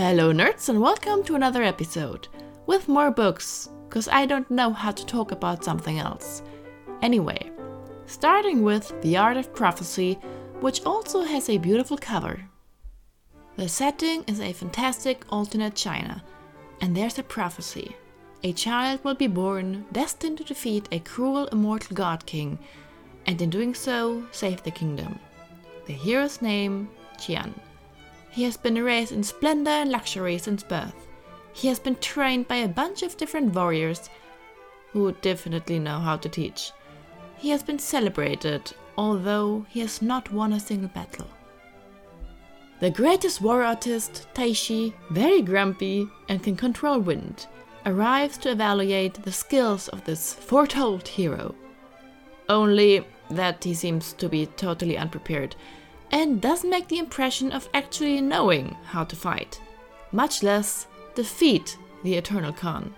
Hello, nerds, and welcome to another episode with more books, because I don't know how to talk about something else. Anyway, starting with The Art of Prophecy, which also has a beautiful cover. The setting is a fantastic alternate China, and there's a prophecy. A child will be born destined to defeat a cruel immortal god king, and in doing so, save the kingdom. The hero's name, Jian. He has been raised in splendor and luxury since birth. He has been trained by a bunch of different warriors who definitely know how to teach. He has been celebrated, although he has not won a single battle. The greatest war artist, Taishi, very grumpy and can control wind, arrives to evaluate the skills of this foretold hero. Only that he seems to be totally unprepared and doesn't make the impression of actually knowing how to fight, much less defeat the Eternal Khan.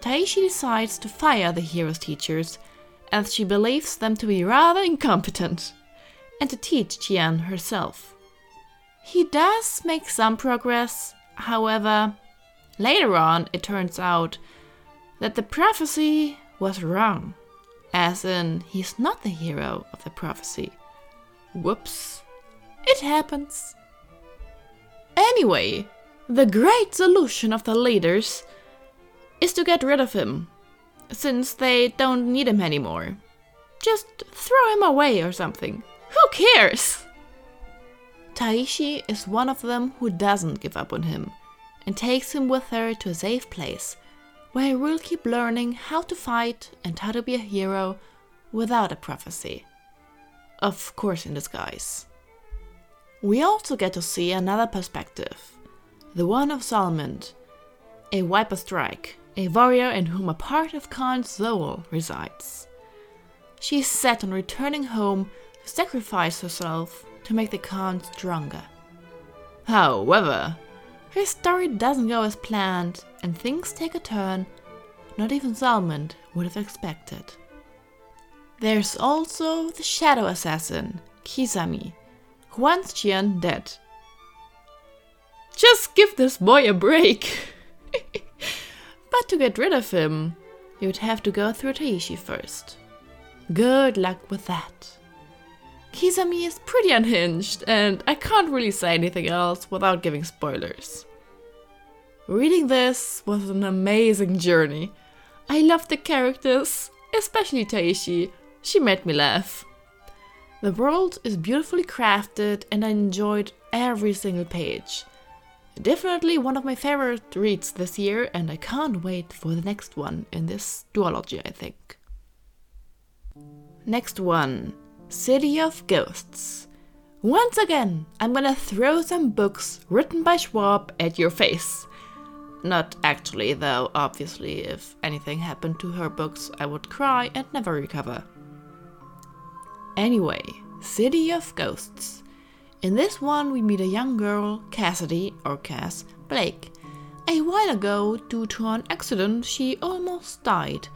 Taishi decides to fire the hero's teachers as she believes them to be rather incompetent and to teach Jian herself. He does make some progress, however, later on it turns out that the prophecy was wrong, as in, he's not the hero of the prophecy. Whoops. It happens. Anyway, the great solution of the leaders is to get rid of him, since they don't need him anymore. Just throw him away or something. Who cares? Taishi is one of them who doesn't give up on him and takes him with her to a safe place where he will keep learning how to fight and how to be a hero without a prophecy of course in disguise. We also get to see another perspective, the one of Salminde, a Viperstrike, a warrior in whom a part of Khan's soul resides. She is set on returning home to sacrifice herself to make the Khan stronger. However, her story doesn't go as planned and things take a turn not even Salminde would have expected. There's also the shadow assassin, Qisami, who wants Jian dead. Just give this boy a break! but to get rid of him, you'd have to go through Taishi first. Good luck with that. Qisami is pretty unhinged, and I can't really say anything else without giving spoilers. Reading this was an amazing journey. I loved the characters, especially Taishi, she made me laugh. The world is beautifully crafted and I enjoyed every single page. Definitely one of my favorite reads this year, and I can't wait for the next one in this duology, I think. Next one City of Ghosts. Once again, I'm gonna throw some books written by Schwab at your face. Not actually, though, obviously, if anything happened to her books, I would cry and never recover. Anyway, City of Ghosts. In this one, we meet a young girl, Cassidy, or Cass, Blake. A while ago, due to an accident, she almost died,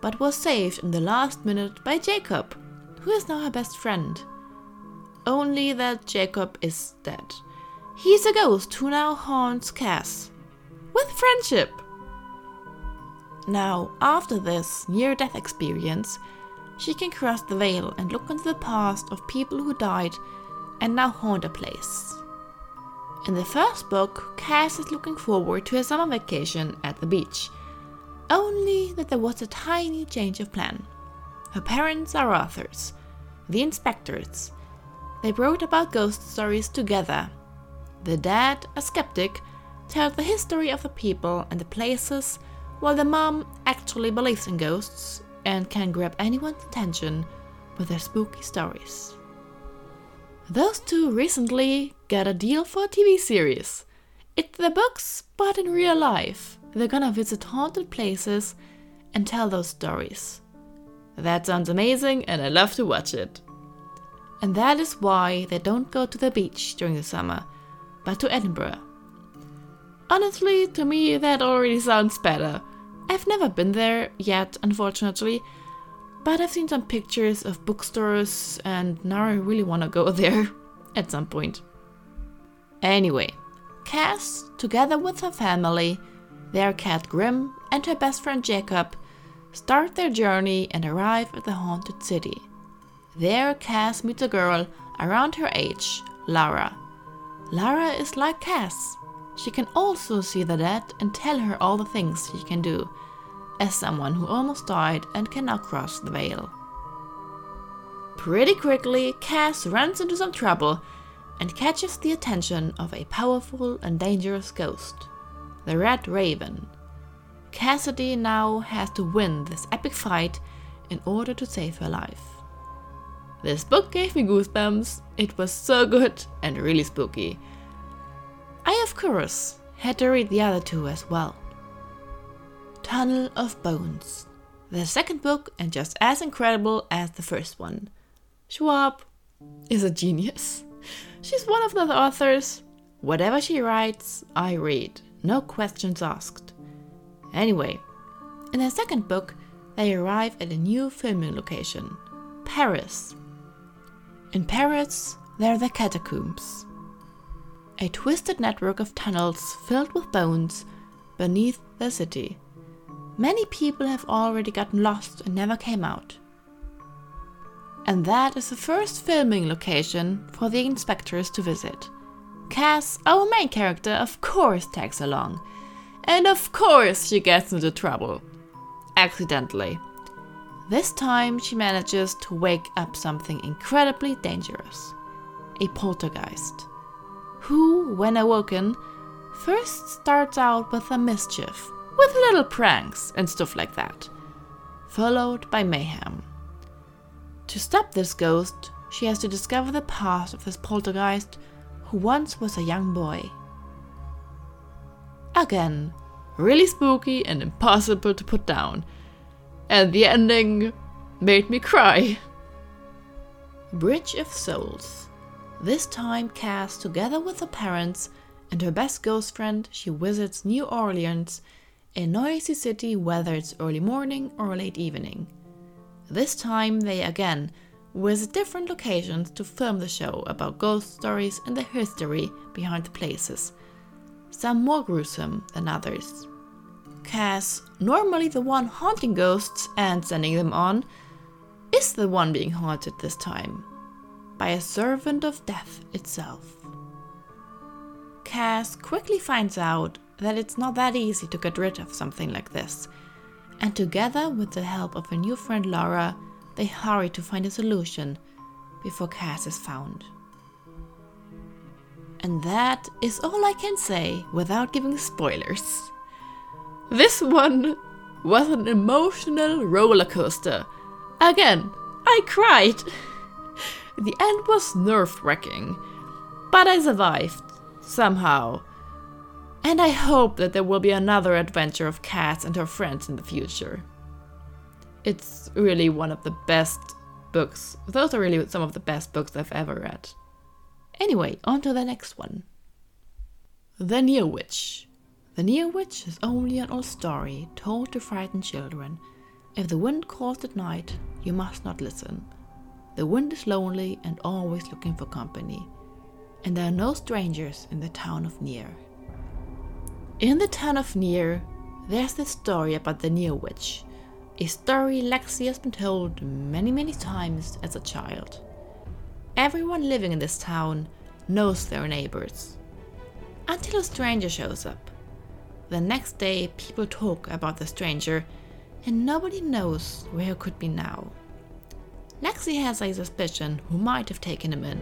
but was saved in the last minute by Jacob, who is now her best friend. Only that Jacob is dead. He's a ghost who now haunts Cass. With friendship! Now, after this near death experience, she can cross the veil and look into the past of people who died and now haunt a place. In the first book, Cass is looking forward to a summer vacation at the beach. Only that there was a tiny change of plan. Her parents are authors, the inspectors. They wrote about ghost stories together. The dad, a skeptic, tells the history of the people and the places, while the mom actually believes in ghosts and can grab anyone's attention with their spooky stories. Those two recently got a deal for a TV series. It's the books, but in real life. They're gonna visit haunted places and tell those stories. That sounds amazing, and I love to watch it. And that is why they don't go to the beach during the summer, but to Edinburgh. Honestly, to me, that already sounds better I've never been there yet, unfortunately, but I've seen some pictures of bookstores and now I really want to go there at some point. Anyway, Cass, together with her family, their cat Grim, and her best friend Jacob, start their journey and arrive at the haunted city. There, Cass meets a girl around her age, Lara. Lara is like Cass. She can also see the dead and tell her all the things she can do, as someone who almost died and can now cross the veil. Pretty quickly, Cass runs into some trouble and catches the attention of a powerful and dangerous ghost, the Red Raven. Cassidy now has to win this epic fight in order to save her life. This book gave me goosebumps. It was so good and really spooky. I, of course, had to read the other two as well. Tunnel of Bones, the second book and just as incredible as the first one. Schwab is a genius. She's one of the authors. Whatever she writes, I read, no questions asked. Anyway, in the second book, they arrive at a new filming location Paris, in Paris, there are the catacombs, a twisted network of tunnels filled with bones beneath the city. Many people have already gotten lost and never came out. And that is the first filming location for the inspectors to visit. Cass, our main character, of course tags along. And of course she gets into trouble. Accidentally. This time she manages to wake up something incredibly dangerous a poltergeist, who, when awoken, first starts out with a mischief, with little pranks and stuff like that, followed by mayhem. To stop this ghost, she has to discover the past of this poltergeist who once was a young boy. Again, really spooky and impossible to put down and the ending made me cry. Bridge of Souls. This time, Cass, together with her parents and her best ghost friend, she visits New Orleans, a noisy city whether it's early morning or late evening. This time, they again visit different locations to film the show about ghost stories and the history behind the places, some more gruesome than others. Cass, normally the one haunting ghosts and sending them on, is the one being haunted this time by a servant of death itself. Cass quickly finds out that it's not that easy to get rid of something like this, and together with the help of her new friend Laura, they hurry to find a solution before Cass is found. And that is all I can say without giving spoilers. This one was an emotional roller coaster. Again, I cried. The end was nerve wracking, but I survived, somehow. And I hope that there will be another adventure of Cass and her friends in the future. It's really one of the best books. Those are really some of the best books I've ever read. Anyway, on to the next one. The Near Witch the Near Witch is only an old story told to frighten children. If the wind calls at night, you must not listen. The wind is lonely and always looking for company, and there are no strangers in the town of Near. In the town of Near, there's this story about the Near Witch, a story Lexi has been told many, many times as a child. Everyone living in this town knows their neighbors. Until a stranger shows up. The next day, people talk about the stranger, and nobody knows where he could be now. Lexi has a suspicion who might have taken him in.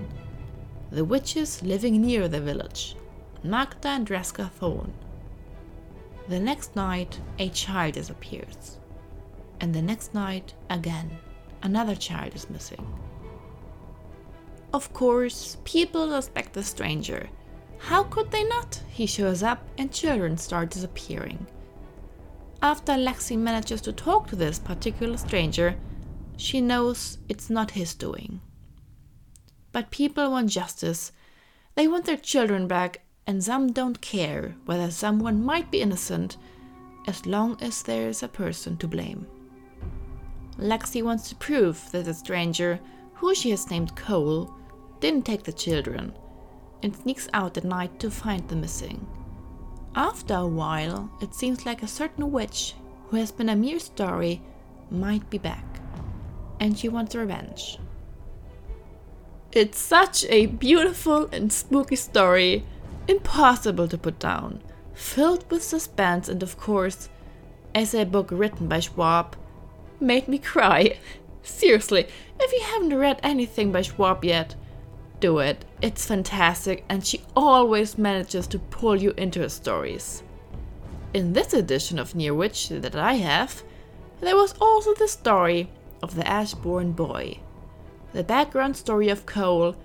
The witches living near the village, Magda and Dreska Thorne. The next night, a child disappears. And the next night, again, another child is missing. Of course, people suspect the stranger how could they not? He shows up and children start disappearing. After Lexi manages to talk to this particular stranger, she knows it's not his doing. But people want justice. They want their children back, and some don't care whether someone might be innocent as long as there is a person to blame. Lexi wants to prove that the stranger, who she has named Cole, didn't take the children and sneaks out at night to find the missing. After a while, it seems like a certain witch who has been a mere story might be back, and she wants revenge. It's such a beautiful and spooky story, impossible to put down, filled with suspense, and of course, as a book written by Schwab, made me cry. Seriously, if you haven't read anything by Schwab yet, do it. It's fantastic, and she always manages to pull you into her stories. In this edition of Near Witch that I have, there was also the story of the Ash-Born boy, the background story of Cole,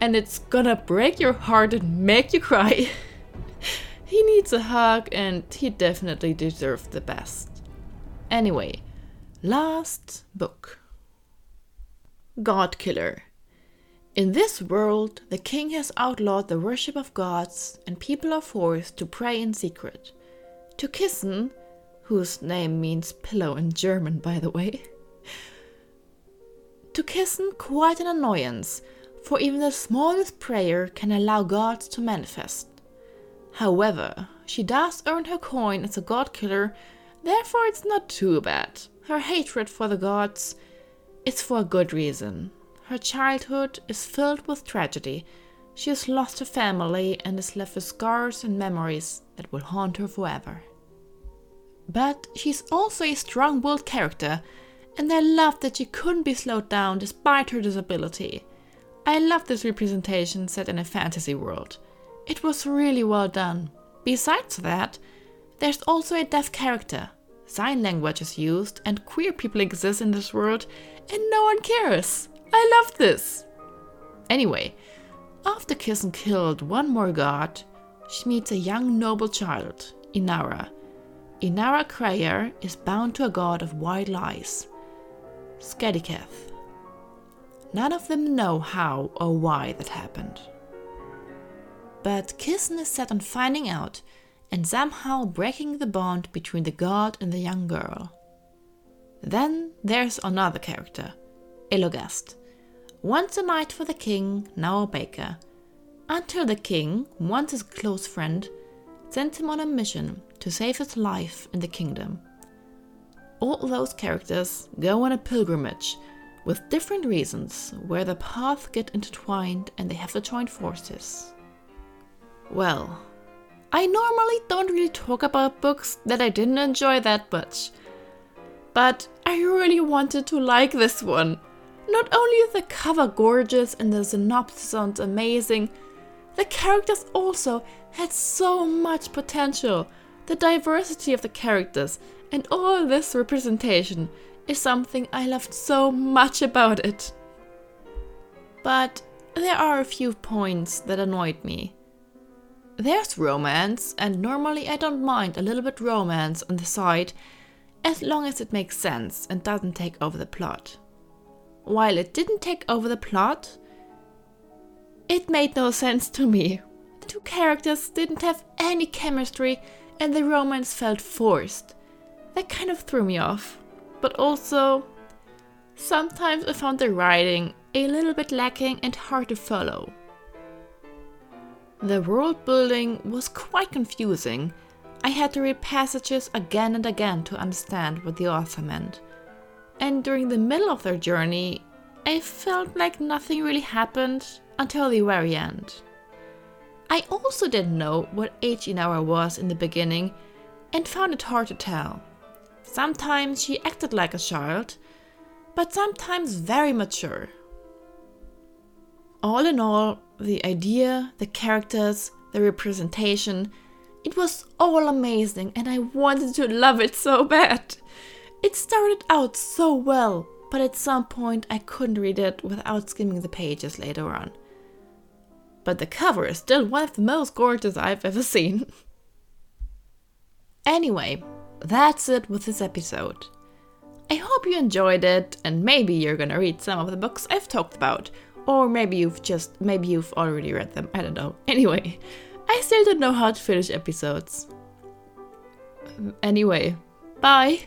and it's gonna break your heart and make you cry. he needs a hug, and he definitely deserves the best. Anyway, last book God Killer in this world, the king has outlawed the worship of gods, and people are forced to pray in secret. To Kissen, whose name means pillow in German, by the way, to Kissen, quite an annoyance, for even the smallest prayer can allow gods to manifest. However, she does earn her coin as a god killer, therefore it's not too bad. Her hatred for the gods is for a good reason. Her childhood is filled with tragedy. She has lost her family and is left with scars and memories that will haunt her forever. But she's also a strong willed character, and I loved that she couldn't be slowed down despite her disability. I love this representation set in a fantasy world. It was really well done. Besides that, there's also a deaf character. Sign language is used, and queer people exist in this world, and no one cares. I love this! Anyway, after Kissen killed one more god, she meets a young noble child, Inara. Inara Craier is bound to a god of white lies, Skediceth. None of them know how or why that happened. But Kissen is set on finding out and somehow breaking the bond between the god and the young girl. Then there's another character, Elogast, once a knight for the king, now a baker, until the king, once his close friend, sent him on a mission to save his life in the kingdom. All those characters go on a pilgrimage with different reasons where the paths get intertwined and they have to join forces. Well, I normally don't really talk about books that I didn't enjoy that much, but I really wanted to like this one. Not only is the cover gorgeous and the synopsis sounds amazing, the characters also had so much potential. The diversity of the characters and all this representation is something I loved so much about it. But there are a few points that annoyed me. There's romance, and normally I don't mind a little bit romance on the side as long as it makes sense and doesn't take over the plot while it didn't take over the plot, it made no sense to me. The two characters didn't have any chemistry and the romance felt forced. That kind of threw me off. But also, sometimes I found the writing a little bit lacking and hard to follow. The world building was quite confusing. I had to read passages again and again to understand what the author meant and during the middle of their journey, I felt like nothing really happened until the very end. I also didn't know what age Inara was in the beginning and found it hard to tell. Sometimes she acted like a child, but sometimes very mature. All in all, the idea, the characters, the representation, it was all amazing and I wanted to love it so bad. It started out so well, but at some point I couldn't read it without skimming the pages later on. But the cover is still one of the most gorgeous I've ever seen. anyway, that's it with this episode. I hope you enjoyed it and maybe you're gonna read some of the books I've talked about. Or maybe you've just, maybe you've already read them, I don't know. Anyway, I still don't know how to finish episodes. Anyway, bye!